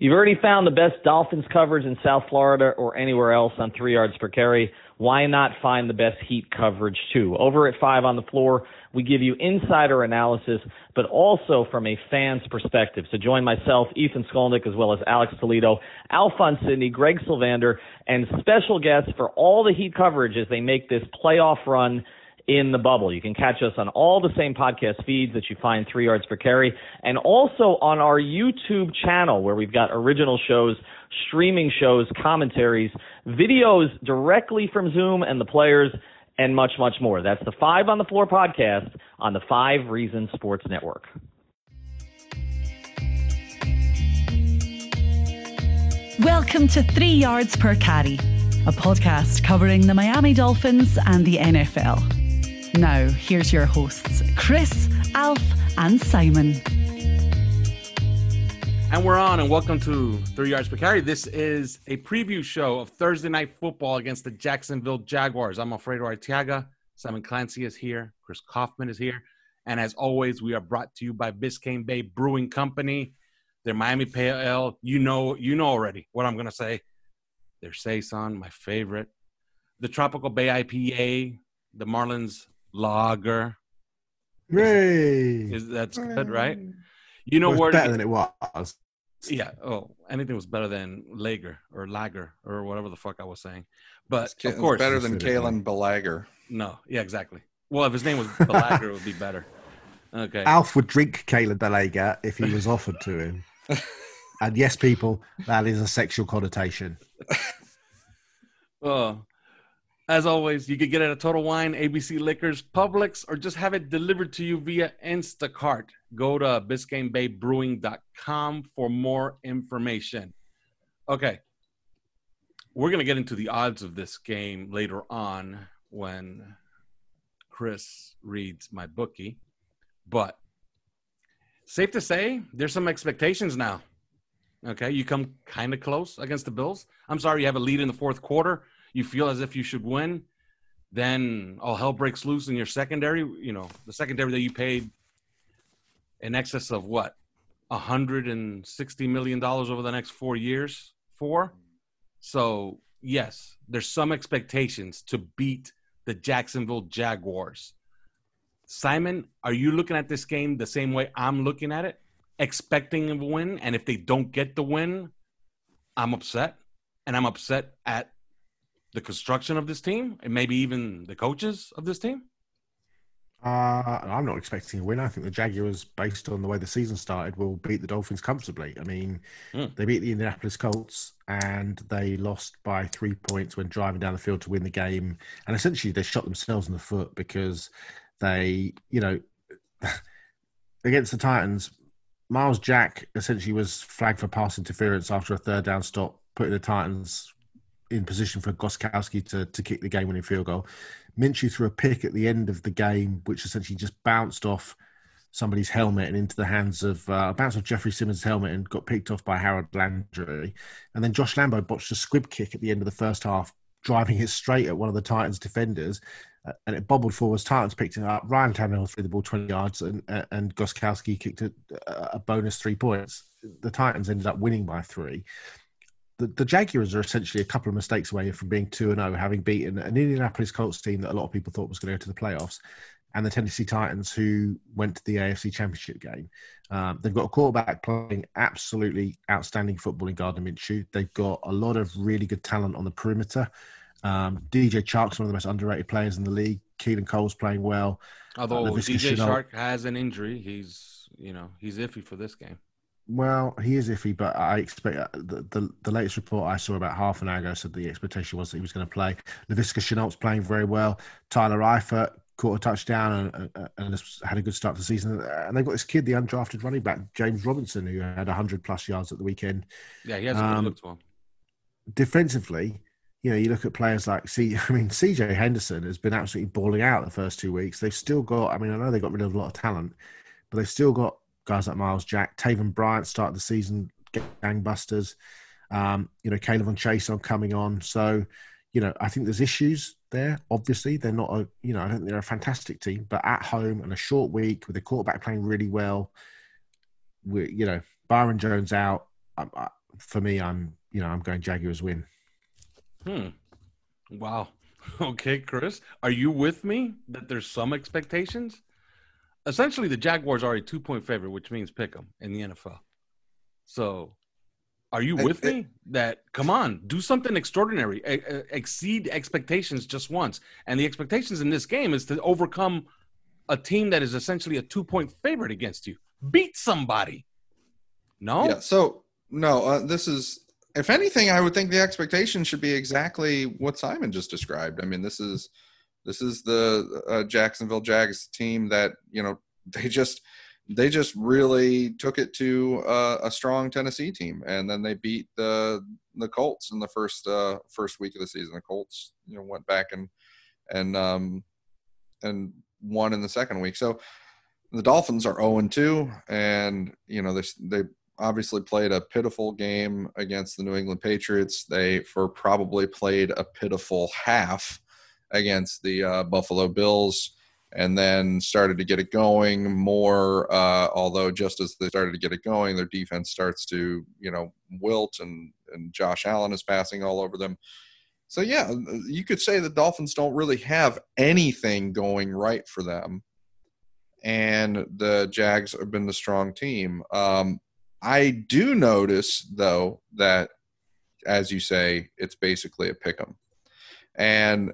You've already found the best Dolphins coverage in South Florida or anywhere else on three yards per carry. Why not find the best Heat coverage too? Over at five on the floor, we give you insider analysis, but also from a fan's perspective. So join myself, Ethan Skolnick, as well as Alex Toledo, Alphonse Sidney, Greg Sylvander, and special guests for all the Heat coverage as they make this playoff run in the bubble. You can catch us on all the same podcast feeds that you find three yards per carry and also on our YouTube channel where we've got original shows, streaming shows, commentaries, videos directly from Zoom and the players and much, much more. That's the Five on the Floor podcast on the Five Reasons Sports Network. Welcome to Three Yards Per Carry, a podcast covering the Miami Dolphins and the NFL. Now, here's your hosts, Chris, Alf, and Simon. And we're on, and welcome to Three Yards Per Carry. This is a preview show of Thursday Night Football against the Jacksonville Jaguars. I'm Alfredo Arteaga. Simon Clancy is here. Chris Kaufman is here. And as always, we are brought to you by Biscayne Bay Brewing Company. Their Miami Pale Ale, you know, you know already what I'm gonna say. Their Saison, my favorite. The Tropical Bay IPA, the Marlins lager. Ray. Is that's good, right? You know Well, where better than it was. Yeah. Oh, anything was better than lager or lager or whatever the fuck I was saying. But It's of course, better than Specifically. Kalen Belager. no. Yeah, exactly. Well, if his name was Belager, it would be better. Okay. Alf would drink Caleb Belager if he was offered to him. and yes, people, that is a sexual connotation. Oh, as always, you can get it at Total Wine, ABC Liquors, Publix, or just have it delivered to you via Instacart. Go to BiscayneBayBrewing.com for more information. Okay. We're going to get into the odds of this game later on when Chris reads my bookie. But safe to say, there's some expectations now. Okay. You come kind of close against the Bills. I'm sorry, you have a lead in the fourth quarter you feel as if you should win, then all hell breaks loose in your secondary. You know, the secondary that you paid in excess of what, $160 million over the next four years for. So, yes, there's some expectations to beat the Jacksonville Jaguars. Simon, are you looking at this game the same way I'm looking at it? Expecting a win, and if they don't get the win, I'm upset. And I'm upset at the construction of this team and maybe even the coaches of this team? Uh, I'm not expecting a win. I think the Jaguars, based on the way the season started, will beat the Dolphins comfortably. I mean, Hmm. they beat the Indianapolis Colts and they lost by three points when driving down the field to win the game. And essentially, they shot themselves in the foot because they, you know, against the Titans, Myles Jack essentially was flagged for pass interference after a third down stop, putting the Titans in position for Gostkowski to, to kick the game winning field goal. Minshew threw a pick at the end of the game, which essentially just bounced off somebody's helmet and into the hands of uh, bounced off Jeffrey Simmons' helmet and got picked off by Harold Landry. And then Josh Lambo botched a squib kick at the end of the first half, driving it straight at one of the Titans defenders. Uh, and it bobbled forwards. Titans picked it up. Ryan Tannehill threw the ball 20 yards, and uh, and Gostkowski kicked a, a bonus three points. The Titans ended up winning by three the, the Jaguars are essentially a couple of mistakes away from being 2 0, having beaten an Indianapolis Colts team that a lot of people thought was going to go to the playoffs, and the Tennessee Titans, who went to the AFC Championship game. Um, they've got a quarterback playing absolutely outstanding football in Gardner Minshew. They've got a lot of really good talent on the perimeter. Um, DJ Chark's one of the most underrated players in the league. Keelan Cole's playing well. Although Laviska DJ Chark has an injury, he's you know he's iffy for this game. Well, he is iffy, but I expect uh, the, the the latest report I saw about half an hour ago said the expectation was that he was going to play. Laviska Shenault's playing very well. Tyler Eifert caught a touchdown and, and, and had a good start to the season. And they've got this kid, the undrafted running back James Robinson, who had 100 plus yards at the weekend. Yeah, he has a good Um, look to him. Defensively, you know, you look at players like C. I mean, CJ Henderson has been absolutely balling out the first two weeks. They've still got. I mean, I know they got rid of a lot of talent, but they've still got guys like Myles Jack, Taven Bryan started the season gangbusters. Um, you know, Caleb and Chase on coming on. So, you know, I think there's issues there. Obviously, they're not a. You know, I don't think they're a fantastic team, but at home and a short week with the quarterback playing really well, we you know Byron Jones out. I, I, for me, I'm you know I'm going Jaguars win. Hmm. Wow. Okay, Chris, are you with me that there's some expectations? Essentially, the Jaguars are a two point favorite, which means pick them in the NFL. So, are you with me that come on, do something extraordinary, exceed expectations just once? And the expectations in this game is to overcome a team that is essentially a two point favorite against you. Beat somebody. No? Yeah. So, no, uh, this is if anything, I would think the expectation should be exactly what Simon just described. I mean, this is this is the uh, Jacksonville Jags team that you know they just they just really took it to uh, a strong Tennessee team, and then they beat the the Colts in the first uh, first week of the season. The Colts, you know, went back and and um, and won in the second week. So the Dolphins are 0 2, and you know they they obviously played a pitiful game against the New England Patriots. They for probably played a pitiful half against the uh, Buffalo Bills and then started to get it going more. Uh, although just as they started to get it going, their defense starts to you know wilt and and Josh Allen is passing all over them. So yeah, you could say the Dolphins don't really have anything going right for them, and the Jags have been the strong team. Um, I do notice though that, as you say, it's basically a pick 'em, and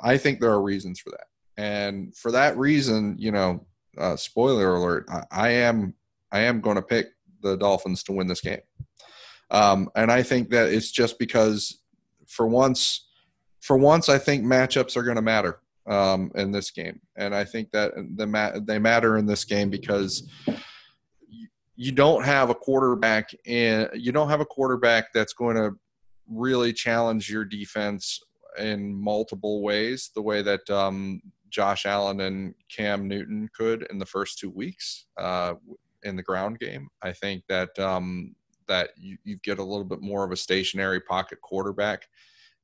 I think there are reasons for that. And for that reason, you know, uh, spoiler alert, I, I am I am going to pick the Dolphins to win this game. Um, and I think that it's just because for once, for once, I think matchups are going to matter um, in this game, and I think that the ma- they matter in this game because you don't have a quarterback in you don't have a quarterback that's going to really challenge your defense in multiple ways the way that um, Josh Allen and Cam Newton could in the first two weeks uh, in the ground game. I think that um, that you, you, get a little bit more of a stationary pocket quarterback,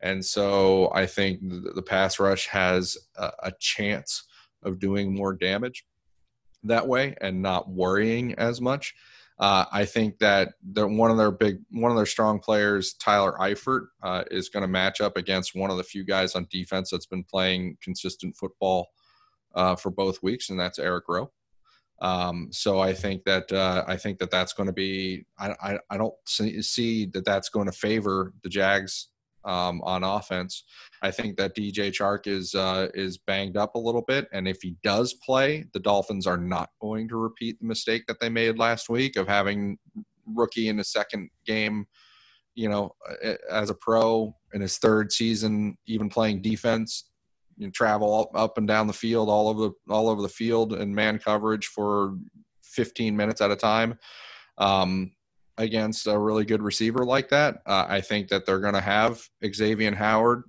and so I think the, the pass rush has a, a chance of doing more damage that way and not worrying as much. Uh, I think that one of their big, one of their strong players, Tyler Eifert, uh, is going to match up against one of the few guys on defense that's been playing consistent football uh, for both weeks, and that's Eric Rowe. Um, so I think that uh, I think that that's going to be. I, I, I don't see, that that's going to favor the Jags um, on offense. I think that DJ Chark is uh, is banged up a little bit, and if he does play, the Dolphins are not going to repeat the mistake that they made last week of having rookie in the second game, you know, as a pro in his third season, even playing defense, you travel up and down the field, all over the all over the field, and man coverage for 15 minutes at a time. Um, against a really good receiver like that. Uh, I think that they're going to have Xavier Howard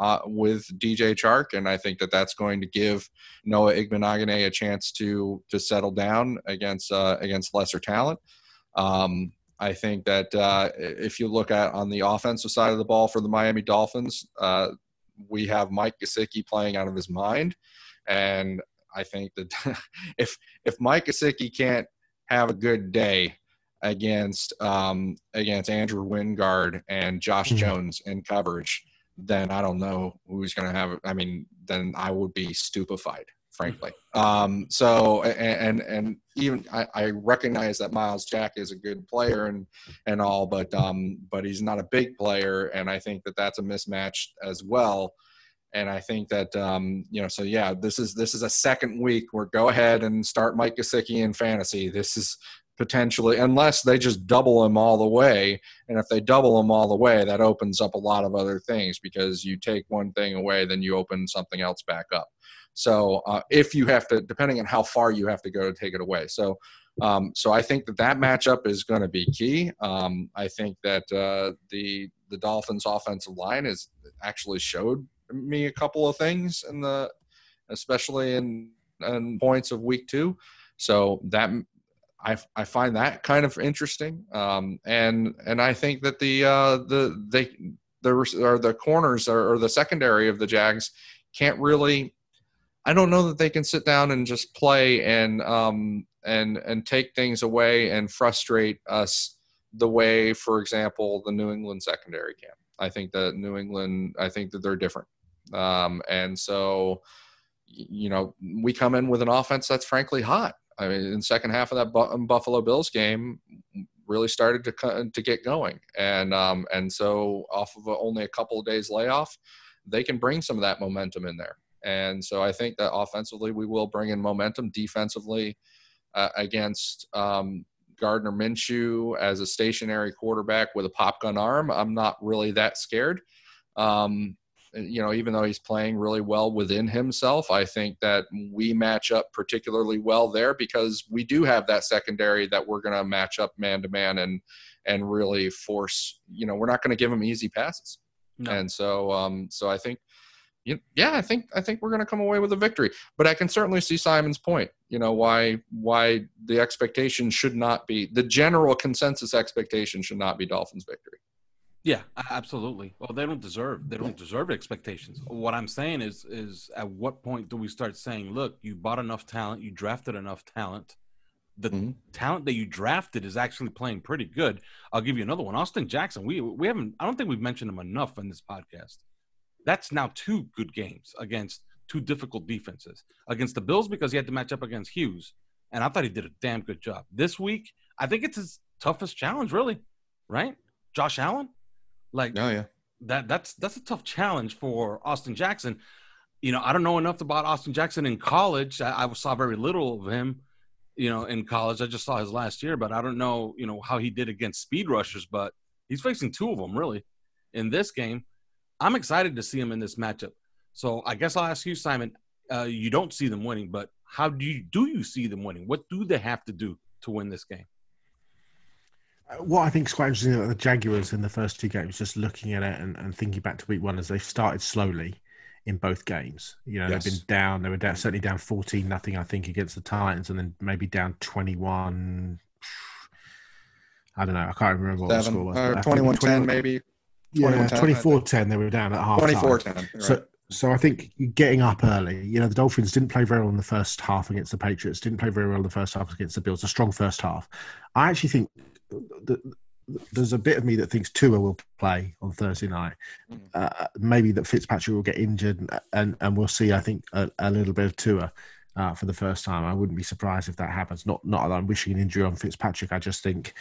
uh, with DJ Chark, and I think that that's going to give Noah Igbinoghene a chance to to settle down against uh, against lesser talent. Um, I think that uh, if you look at on the offensive side of the ball for the Miami Dolphins, uh, we have Mike Gesicki playing out of his mind, and I think that if if Mike Gesicki can't have a good day against um, against Andrew Wingard and Josh mm-hmm. Jones in coverage, then I don't know who's going to have. I mean, then I would be stupefied, frankly. Um, so and and even I, I, recognize that Myles Jack is a good player and and all, but um, but he's not a big player, and I think that that's a mismatch as well. And I think that um, you know, so yeah, this is this is a second week where go ahead and start Mike Gesicki in fantasy. This is potentially, unless they just double them all the way. And if they double them all the way, that opens up a lot of other things because you take one thing away, then you open something else back up. So uh, if you have to, depending on how far you have to go to take it away. So, um, so I think that that matchup is going to be key. Um, I think that uh, the the Dolphins' offensive line has actually showed me a couple of things in the, especially in, in points of week two. So that I, I find that kind of interesting, um, and and I think that the uh, the they the or the corners or, or the secondary of the Jags can't really. I don't know that they can sit down and just play and um, and and take things away and frustrate us the way, for example, the New England secondary can. I think that New England, I think that they're different. Um, and so, you know, we come in with an offense that's frankly hot. I mean, in the second half of that um, Buffalo Bills game, really started to to get going, and um, and so off of only a couple of days layoff, they can bring some of that momentum in there. And so I think that offensively we will bring in momentum. Defensively, uh, against um, Gardner Minshew as a stationary quarterback with a pop gun arm, I'm not really that scared. Um, you know, even though he's playing really well within himself, I think that we match up particularly well there because we do have that secondary that we're going to match up man to man and and really force. You know, we're not going to give him easy passes. No. And so, um, so I think you, yeah, I think I think we're going to come away with a victory. But I can certainly see Simon's point. You know why why the expectation should not be the general consensus expectation should not be Dolphins victory. Yeah, absolutely. Well, they don't deserve they don't deserve expectations. What I'm saying is is at what point do we start saying, look, you bought enough talent, you drafted enough talent. The mm-hmm. talent that you drafted is actually playing pretty good. I'll give you another one. Austin Jackson. We we haven't I don't think we've mentioned him enough in this podcast. That's now two good games against two difficult defenses. Against the Bills because he had to match up against Hughes, and I thought he did a damn good job. This week, I think it's his toughest challenge, really. Right, Josh Allen. Like, oh yeah, that that's that's a tough challenge for Austin Jackson. You know, I don't know enough about Austin Jackson in college. I, I saw very little of him you know, in college. I just saw his last year, but I don't know, you know, how he did against speed rushers. But he's facing two of them really in this game. I'm excited to see him in this matchup. So I guess I'll ask you, Simon. Uh, you don't see them winning, but how do you do you see them winning? What do they have to do to win this game? What I think is quite interesting about the Jaguars in the first two games, just looking at it and, and thinking back to week one, is they've started slowly in both games. You know, yes. they've been down. They were down, certainly down fourteen nothing, I think, against the Titans, and then maybe down twenty one. I don't know. I can't remember what Seven, the score was. Uh, 21-10 maybe yeah, 24-10 they were down at half 24-10 right. so so I think getting up early, you know, the Dolphins didn't play very well in the first half against the Patriots, didn't play very well in the first half against the Bills, a strong first half. I actually think that there's a bit of me that thinks Tua will play on Thursday night. Mm. Uh, maybe that Fitzpatrick will get injured, and, and we'll see, I think, a, a little bit of Tua. Uh, for the first time, I wouldn't be surprised if that happens. Not, not that I'm wishing an injury on Fitzpatrick. I just think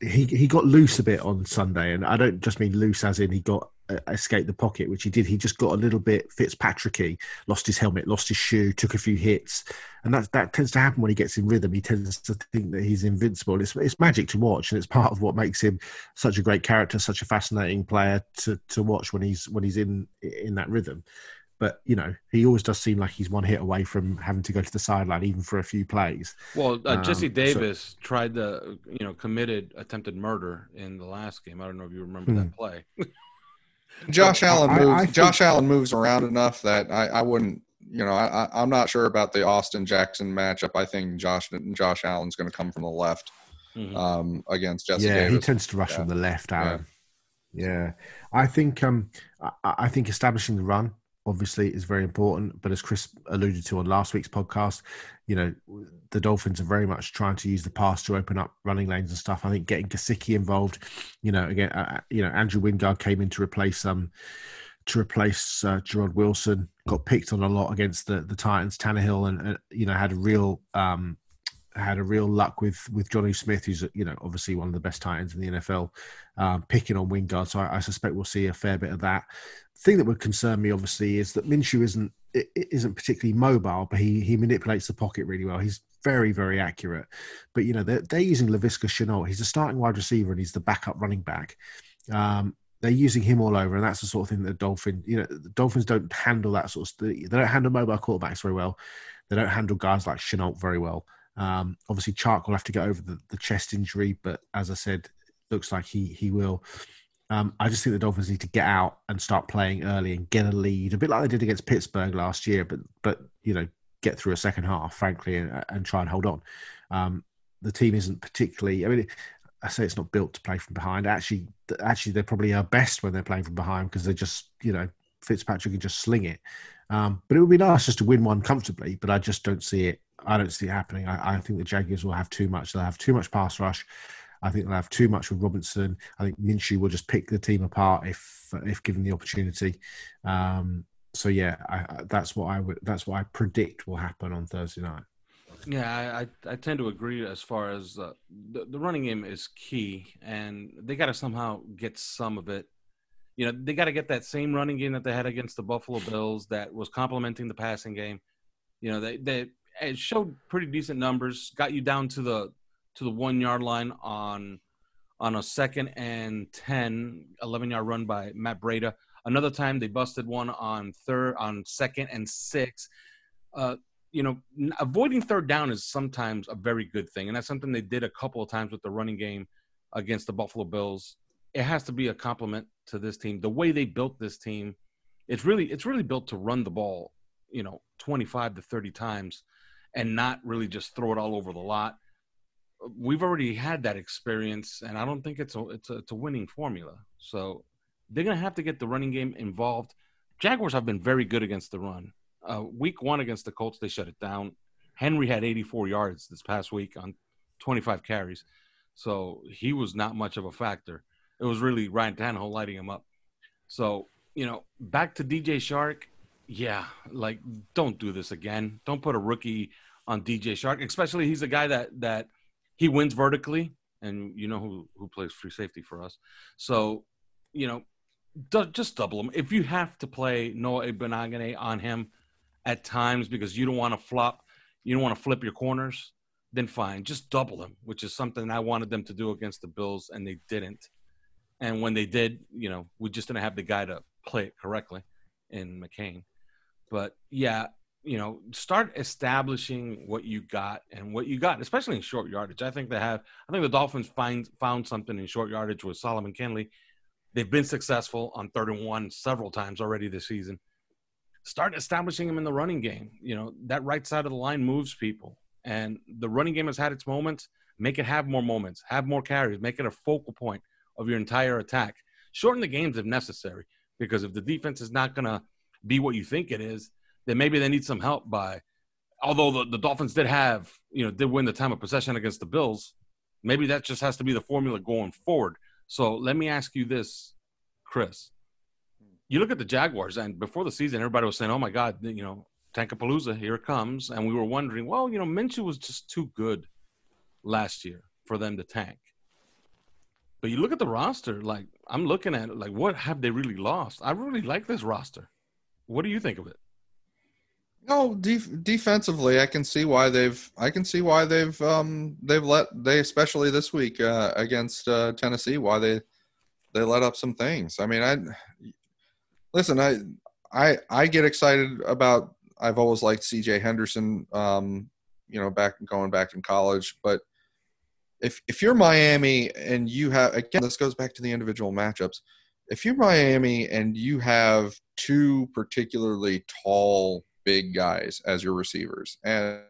he he got loose a bit on Sunday, and I don't just mean loose as in he got uh, escaped the pocket, which he did. He just got a little bit Fitzpatricky, lost his helmet, lost his shoe, took a few hits, and that that tends to happen when he gets in rhythm. He tends to think that he's invincible. It's it's magic to watch, and it's part of what makes him such a great character, such a fascinating player to to watch when he's when he's in in that rhythm. But you know, he always does seem like he's one hit away from having to go to the sideline, even for a few plays. Well, uh, Jesse um, Davis so, tried the, you know, committed attempted murder in the last game. I don't know if you remember hmm. that play. Josh Allen moves. I, I Josh think, Allen moves around enough that I, I wouldn't. You know, I, I'm not sure about the Austin Jackson matchup. I think Josh Josh Allen's going to come from the left mm-hmm. um, against Jesse. Yeah, Davis. he tends to rush yeah. from the left. Aaron. Yeah. yeah, I think um, I, I think establishing the run obviously is very important. But as Chris alluded to on last week's podcast, you know, the Dolphins are very much trying to use the pass to open up running lanes and stuff. I think getting Gesicki involved, you know, again, uh, uh, you know, Andrew Wingard came in to replace um to replace uh, Jarrod Wilson. Got picked on a lot against the the Titans. Tannehill and uh, you know had a real um had a real luck with with Jonnu Smith, who's you know obviously one of the best tight ends in the NFL, um, picking on Wingard. So I, I, suspect we'll see a fair bit of that. thing that would concern me, obviously, is that Minshew isn't isn't particularly mobile, but he he manipulates the pocket really well. He's very very accurate. But you know they're they're using Laviska Shenault. He's a starting wide receiver and he's the backup running back. Um, they're using him all over, and that's the sort of thing that the Dolphins, you know, the Dolphins don't handle that sort of. They don't handle mobile quarterbacks very well. They don't handle guys like Shenault very well. Um, obviously, Chark will have to get over the, the chest injury, but as I said, looks like he he will. Um, I just think the Dolphins need to get out and start playing early and get a lead, a bit like they did against Pittsburgh last year. But but you know, get through a second half, frankly, and, and try and hold on. Um, the team isn't particularly. I mean, I say it's not built to play from behind. Actually, actually, they probably are best when they're playing from behind because they just you know Fitzpatrick can just sling it. Um, but it would be nice just to win one comfortably. But I just don't see it I don't see it happening. I, I, think the Jaguars will have too much. They'll have too much pass rush. I think they'll have too much with Robinson. I think Minshew will just pick the team apart if if given the opportunity. Um, so yeah, I, that's what I would. That's what I predict will happen on Thursday night. Yeah, I, I tend to agree as far as uh, the, the running game is key, and they got to somehow get some of it. You know, they got to get that same running game that they had against the Buffalo Bills that was complementing the passing game. You know, they they it showed pretty decent numbers, got you down to the to the one yard line on on a second and 10, 11 yard run by Matt Breida. Another time they busted one on third on second and six. Uh, you know, avoiding third down is sometimes a very good thing, and that's something they did a couple of times with the running game against the Buffalo Bills. It has to be a compliment to this team. The way they built this team, it's really it's really built to run the ball, you know, 25 to 30 times and not really just throw it all over the lot. We've already had that experience, and I don't think it's a it's a, it's a winning formula. So they're gonna have to get the running game involved. Jaguars have been very good against the run. Uh, week one against the Colts, they shut it down. Henry had 84 yards this past week on 25 carries, so he was not much of a factor. It was really Ryan Tannehill lighting him up. So you know, back to DJ Chark. Yeah, like don't do this again. Don't put a rookie on DJ Chark, especially he's a guy that that he wins vertically, and you know who who plays free safety for us. So, you know, just double him. If you have to play Noah Igbinoghene on him, at times because you don't want to flop, you don't want to flip your corners, then fine, just double him, which is something I wanted them to do against the Bills, and they didn't. And when they did, you know, we just didn't have the guy to play it correctly in McCain. But yeah, you know, start establishing what you got and what you got, especially in short yardage. I think they have. I think the Dolphins find found something in short yardage with Solomon Kindley. They've been successful on third and one several times already this season start establishing him in the running game. You know, that right side of the line moves people. And the running game has had its moments. Make it have more moments, have more carries, make it a focal point of your entire attack. Shorten the games if necessary, because if the defense is not going to be what you think it is, then maybe they need some help by. Although the, the Dolphins did have, you know, did win the time of possession against the Bills, maybe that just has to be the formula going forward. So let me ask you this, Chris you look at the Jaguars, and before the season, everybody was saying, "Oh my God, you know, Tankapalooza, here it comes," and we were wondering, well, you know, Minshew was just too good last year for them to tank. But you look at the roster, like I'm looking at it, like what have they really lost? I really like this roster. What do you think of it? No, def- defensively, I can see why they've. I can see why they've. Um, they've let they especially this week uh, against uh, Tennessee. Why they they let up some things. I mean, I listen, I I I get excited about. I've always liked C.J. Henderson. Um, you know, back going back in college, but if if you're Miami and you have again, this goes back to the individual matchups. If you're Miami and you have two particularly tall, big guys as your receivers, and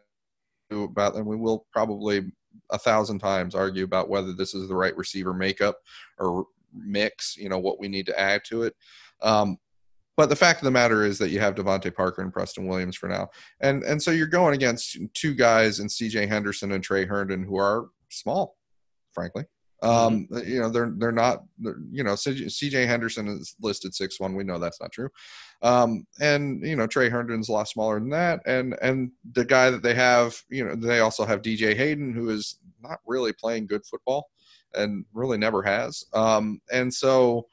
about them, we will probably a thousand times argue about whether this is the right receiver makeup or mix. You know what we need to add to it. Um, but the fact of the matter is that you have DeVante Parker and Preston Williams for now, and and so you're going against two guys in C.J. Henderson and Tre Herndon who are small, frankly. Um, mm-hmm. You know they're they're not. They're, you know C.J. Henderson is listed six one. We know that's not true. Um, and you know Tre Herndon's a lot smaller than that. And and the guy that they have, you know, they also have DJ Hayden who is not really playing good football and really never has. Um, and so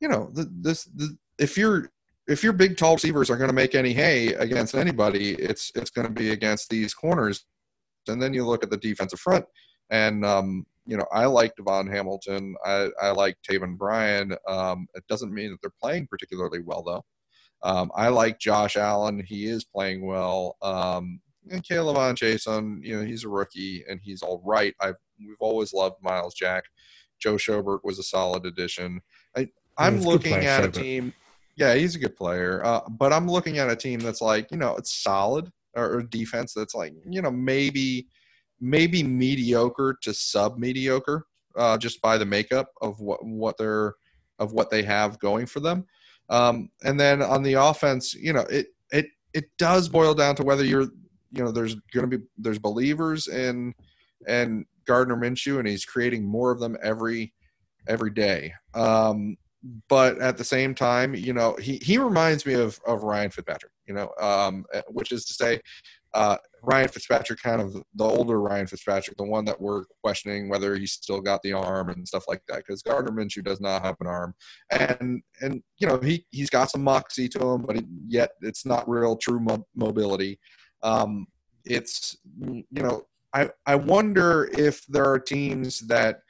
you know the, this the, if you're if your big tall receivers are going to make any hay against anybody, it's it's going to be against these corners. And then you look at the defensive front, and um, you know I like DaVon Hamilton, I, I like Taven Bryan. Um, it doesn't mean that they're playing particularly well though. Um, I like Josh Allen; he is playing well. Um, and K'Lavon Chaisson, you know, he's a rookie and he's all right. I've we've always loved Myles Jack. Joe Schobert was a solid addition. I, I'm looking at a team. Yeah, he's a good player. Uh, but I'm looking at a team that's like, you know, it's solid or, or defense that's like, you know, maybe maybe mediocre to sub mediocre uh, just by the makeup of what what they're of what they have going for them. Um, and then on the offense, you know, it it it does boil down to whether you're you know there's going to be there's believers in and Gardner Minshew, and he's creating more of them every every day. Um, but at the same time, you know, he, he reminds me of, of Ryan Fitzpatrick, you know, um, which is to say, uh, Ryan Fitzpatrick, kind of the older Ryan Fitzpatrick, the one that we're questioning whether he's still got the arm and stuff like that, because Gardner Minshew does not have an arm, and and you know he he's got some moxie to him, but he, yet it's not real true mo- mobility. Um, it's you know I I wonder if there are teams that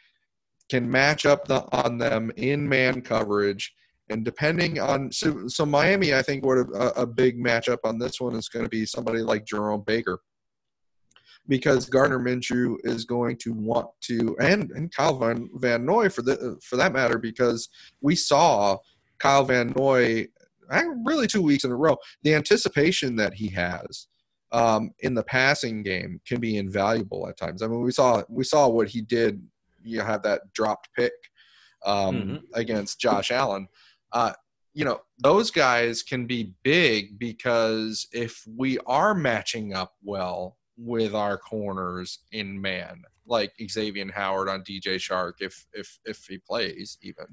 can match up the, on them in man coverage. And depending on so, so Miami, I think what a, a big matchup on this one is going to be somebody like Jerome Baker, because Gardner Minshew is going to want to, and and Kyle Van, Van Noy for the for that matter, because we saw Kyle Van Noy really two weeks in a row. The anticipation that he has um, in the passing game can be invaluable at times. I mean, we saw we saw what he did you have that dropped pick um, mm-hmm. against Josh Allen. Uh, you know, those guys can be big because if we are matching up well with our corners in man, like Xavier Howard on DJ Chark, if if if he plays even,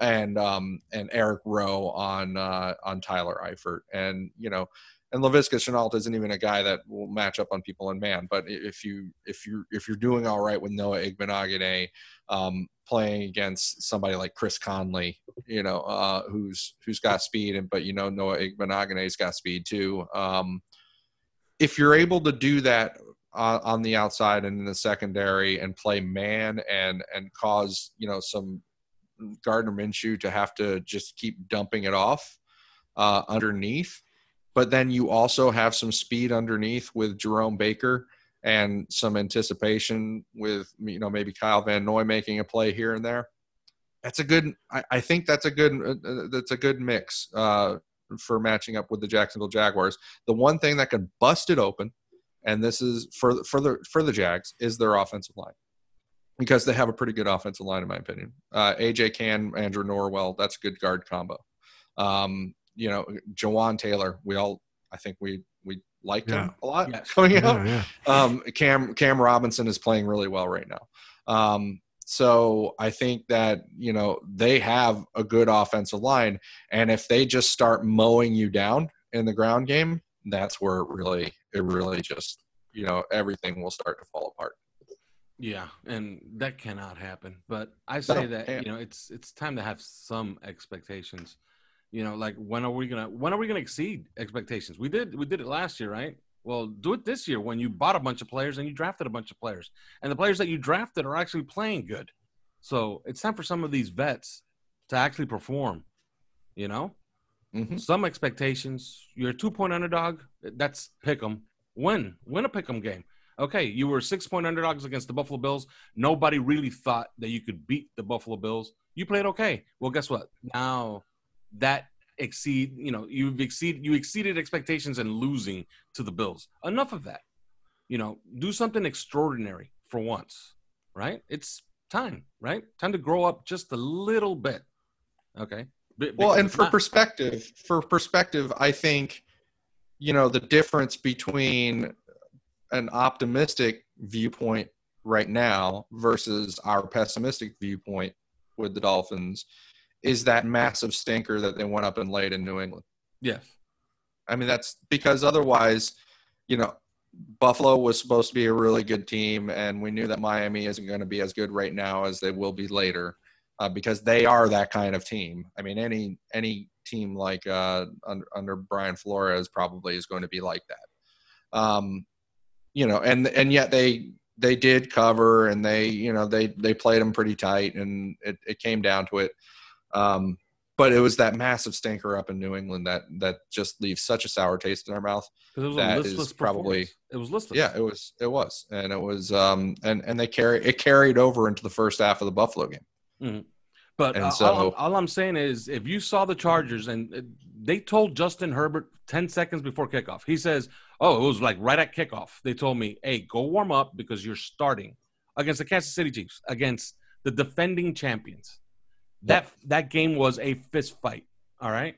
and um and Eric Rowe on uh, on Tyler Eifert, and you know and Laviska Shenault isn't even a guy that will match up on people in man. But if you if you if you're doing all right with Noah Igbinoghene um, playing against somebody like Chris Conley, you know, uh, who's who's got speed, and but you know Noah Igbinoghene's got speed too. Um, if you're able to do that uh, on the outside and in the secondary and play man and and cause you know some Gardner Minshew to have to just keep dumping it off uh, underneath but then you also have some speed underneath with Jerome Baker and some anticipation with you know maybe Kyle Van Noy making a play here and there. That's a good. I, I think that's a good. Uh, uh, that's a good mix uh, for matching up with the Jacksonville Jaguars. The one thing that can bust it open, and this is for for the for the Jags, is their offensive line because they have a pretty good offensive line in my opinion. Uh, AJ Cann, Andrew Norwell, that's a good guard combo. Um, you know, Jawaan Taylor, we all, I think we liked yeah. him a lot yes. coming out. Yeah, yeah. Um, Cam, Cam Robinson is playing really well right now. Um, so I think that, you know, they have a good offensive line. And if they just start mowing you down in the ground game, that's where it really, it really just, you know, everything will start to fall apart. Yeah, and that cannot happen. But I say no, that you know it's it's time to have some expectations. You know, like when are we gonna when are we gonna exceed expectations? We did we did it last year, right? Well, do it this year when you bought a bunch of players and you drafted a bunch of players, and the players that you drafted are actually playing good. So it's time for some of these vets to actually perform. You know, mm-hmm. some expectations. You're a two point underdog. That's pick 'em. Win, win a pick 'em game. Okay, you were six point underdogs against the Buffalo Bills. Nobody really thought that you could beat the Buffalo Bills. You played okay. Well, guess what? Now that exceed you know you've exceed you exceeded expectations and losing to the bills. Enough of that. You know do something extraordinary for once right? It's time right? Time to grow up just a little bit okay? Well and for not- perspective for perspective i think you know the difference between an optimistic viewpoint right now versus our pessimistic viewpoint with the dolphins is that massive stinker that they went up and laid in New England. Yes. I mean, that's because otherwise, you know, Buffalo was supposed to be a really good team, and we knew that Miami isn't going to be as good right now as they will be later, uh, because they are that kind of team. I mean, any any team like uh, under, under Brian Flores probably is going to be like that. Um, you know, and and yet they they did cover, and they you know they they played them pretty tight, and it, it came down to it. Um, but it was that massive stinker up in New England that that just leaves such a sour taste in our mouth. It was that is probably it was listless. Yeah, it was it was, and it was um and and they carry it carried over into the first half of the Buffalo game. Mm-hmm. But uh, so, all, all, I'm saying is, if you saw the Chargers and uh, they told Justin Herbert 10 seconds before kickoff, he says, "Oh, it was like right at kickoff." They told me, "Hey, go warm up because you're starting against the Kansas City Chiefs, against the defending champions." That that game was a fist fight. All right.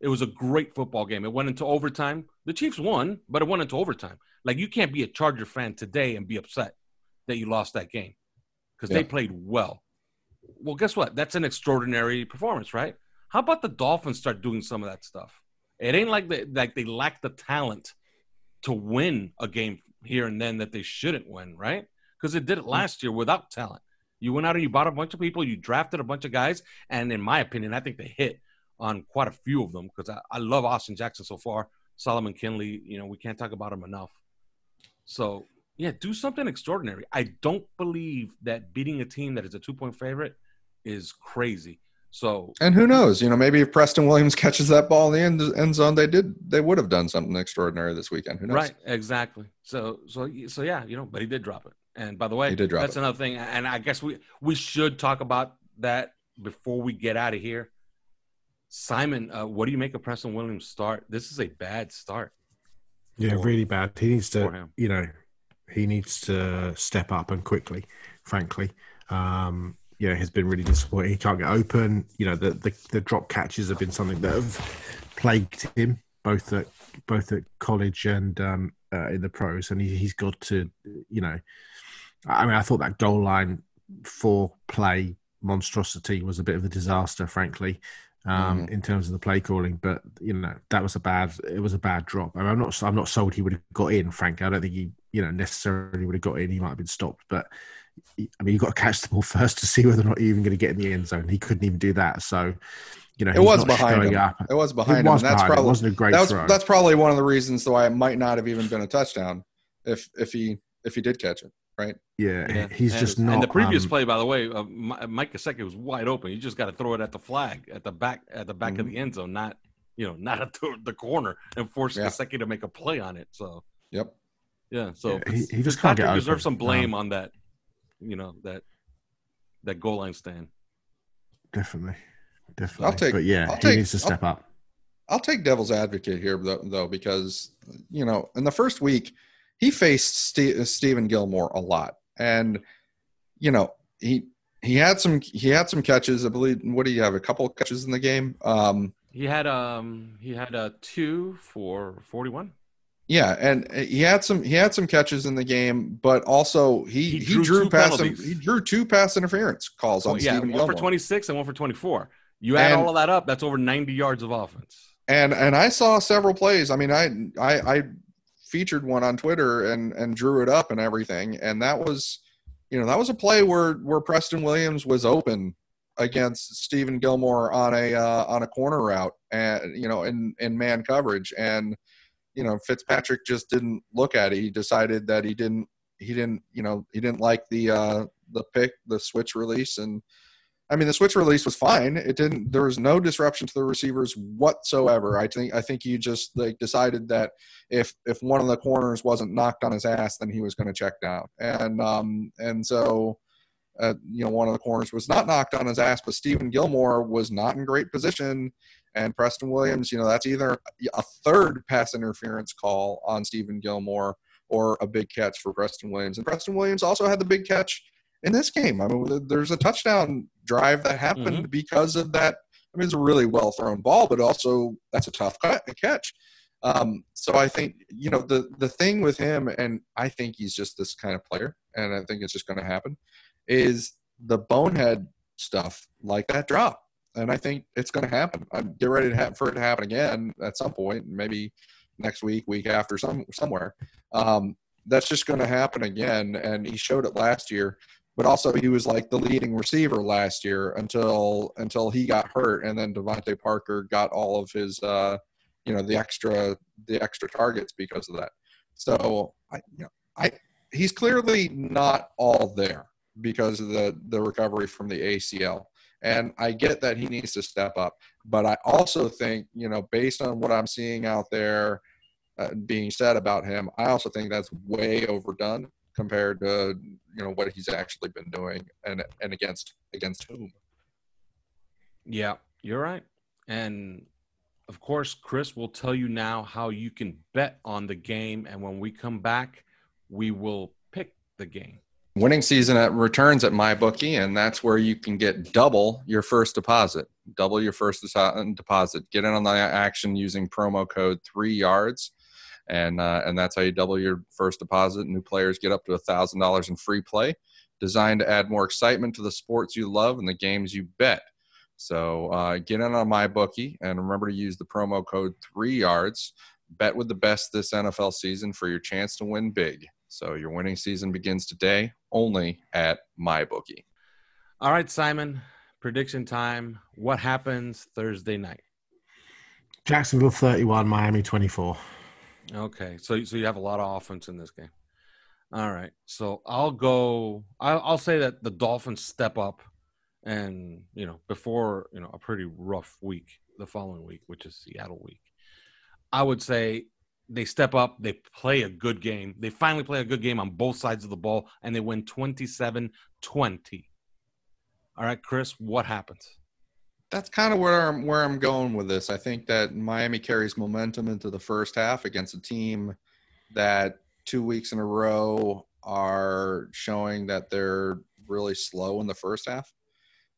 It was a great football game. It went into overtime. The Chiefs won, but it went into overtime. Like you can't be a Charger fan today and be upset. that you lost that game because they played well. Well, guess what? That's an extraordinary performance, right? How about the Dolphins start doing some of that stuff? It ain't like they like they lack the talent to win a game here and then that they shouldn't win, right? Because they did it mm. last year without talent. You went out and you bought a bunch of people, you drafted a bunch of guys, and in my opinion, I think they hit on quite a few of them because I, I love Austin Jackson so far. Solomon Kindley, you know, we can't talk about him enough. So yeah, do something extraordinary. I don't believe that beating a team that is a two point favorite is crazy. So And who knows? You know, maybe if Preston Williams catches that ball in the end, end zone, they did. They would have done something extraordinary this weekend. Who knows? Right, exactly. So, so, so, yeah, you know, but he did drop it. And by the way, He did drop that's it. another thing. And I guess we we should talk about that before we get out of here. Simon, uh, what do you make of Preston Williams' start? This is a bad start. Yeah, for- really bad. He needs to, you know, he needs to step up and quickly. Frankly, um, yeah, he's been really disappointing. He can't get open. You know, the, the the drop catches have been something that have plagued him both at both at college and um, uh, in the pros. And he, he's got to, you know, I mean, I thought that goal line for play monstrosity was a bit of a disaster, frankly um, in terms of the play calling. But you know that was a bad. It was a bad drop. I mean, I'm not. I'm not sold he would have got in. Frankly, I don't think he you know necessarily would have got in. He might have been stopped, but. I mean, you've got to catch the ball first to see whether or not you're even going to get in the end zone. He couldn't even do that. So, you know, It was behind him. Up. It was behind it him. was that's behind him. probably wasn't a great that was throw. that's probably one of the reasons why it might not have even been a touchdown if if he if he did catch it. Right? yeah, Yeah. he's and, just not. And the previous um, play, by the way, uh, Mi- Mike Gesicki was wide open. You just got to throw it at the flag, at the back, at the back of Mhm. the end zone, not you know, not at the, the corner, and force Yeah. Gesicki to make a play on it. So Yep. yeah, so Yeah, he- he just can't Fitzpatrick get deserves some blame Um, on that. You know that that goal line stand. definitely, definitely. I'll take- But yeah, I'll he take- needs to I'll- step up. I'll take devil's advocate here though, though because you know in the first week he faced Ste- Stephon Gilmore a lot, and you know he he had some he had some catches. I believe. What do you have? A couple of catches in the game. Um, He had um he had a two for forty one. yeah, and he had some he had some catches in the game, but also he He he drew drew, two pass penalties. he drew two pass interference calls on yeah, Stephen one Gilmore. for twenty six and one for twenty four. You add And- all of that up, that's over ninety yards of offense. and and I saw several plays. I mean, I I, I featured one on Twitter and and drew it up and everything, and that was, you know, that was a play where where Preston Williams was open against Stephon Gilmore on a uh, on a corner route, and you know, in in man coverage, and you know, Fitzpatrick just didn't look at it. He decided that he didn't he didn't you know he didn't like the uh the pick the switch release. And I mean, the switch release was fine. It didn't. There was no disruption to the receivers whatsoever. I think. I think he just like decided that if if one of the corners wasn't knocked on his ass, then he was going to check down. And um and so, uh, you know, one of the corners was not knocked on his ass, but Stephon Gilmore was not in great position. And Preston Williams, you know, that's either a third pass interference call on Stephon Gilmore or a big catch for Preston Williams. And Preston Williams also had the big catch in this game. I mean, there's a touchdown drive that happened because of that. I mean, it's a really well thrown ball, but also that's a tough cut, catch. Um, so I think you know the the thing with him, and I think he's just this kind of player, and I think it's just going to happen, is the bonehead stuff like that drop, and I think it's going to happen. I get ready to have for it to happen again at some point, maybe next week, week after, some somewhere. Um, that's just going to happen again, and he showed it last year but also he was like the leading receiver last year until until he got hurt, and then DeVante Parker got all of his uh, you know the extra the extra targets because of that. So I you know I he's clearly not all there because of the the recovery from the ACL. And I get that he needs to step up, but I also think, you know, based on what I'm seeing out there uh, being said about him, I also think that's way overdone compared to you know what he's actually been doing and and against against whom. Yeah, you're right. And of course, Chris will tell you now how you can bet on the game. And when we come back, we will pick the game. Winning season at returns at MyBookie, and that's where you can get double your first deposit. Double your first deposit. Get in on the action using promo code three yards. And uh, and that's how you double your first deposit. New players get up to a thousand dollars in free play, designed to add more excitement to the sports you love and the games you bet. So uh, get in on MyBookie and remember to use the promo code three yards. Bet with the best this NFL season for your chance to win big. So your winning season begins today only at MyBookie. All right, Simon. Prediction time. What happens Thursday night? Jacksonville 31, Miami 24. Okay, so so you have a lot of offense in this game. All right, so I'll go. I'll, I'll say that the Dolphins step up, and you know before you know a pretty rough week the following week, which is Seattle week. I would say they step up, they play a good game. They finally play a good game on both sides of the ball, and they win 27 20. All right, Chris, what happens? That's kind of where I'm where I'm going with this. I think that Miami carries momentum into the first half against a team that two weeks in a row are showing that they're really slow in the first half.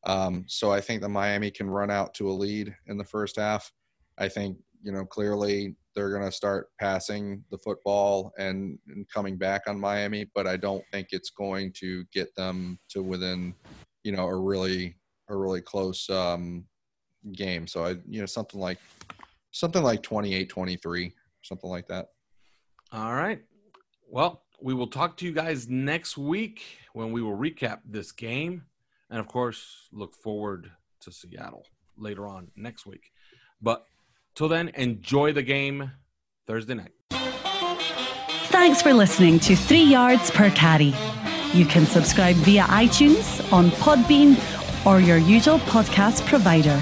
Um, so I think that Miami can run out to a lead in the first half. I think you know clearly they're going to start passing the football and, and coming back on Miami, but I don't think it's going to get them to within you know a really a really close um, game. So I, you know, something like something like 28, 23, something like that. All right. Well, we will talk to you guys next week when we will recap this game. And of course, look forward to Seattle later on next week. But till then, enjoy the game Thursday night. Thanks for listening to Three Yards Per Carry. You can subscribe via iTunes, on Podbean, or your usual podcast provider.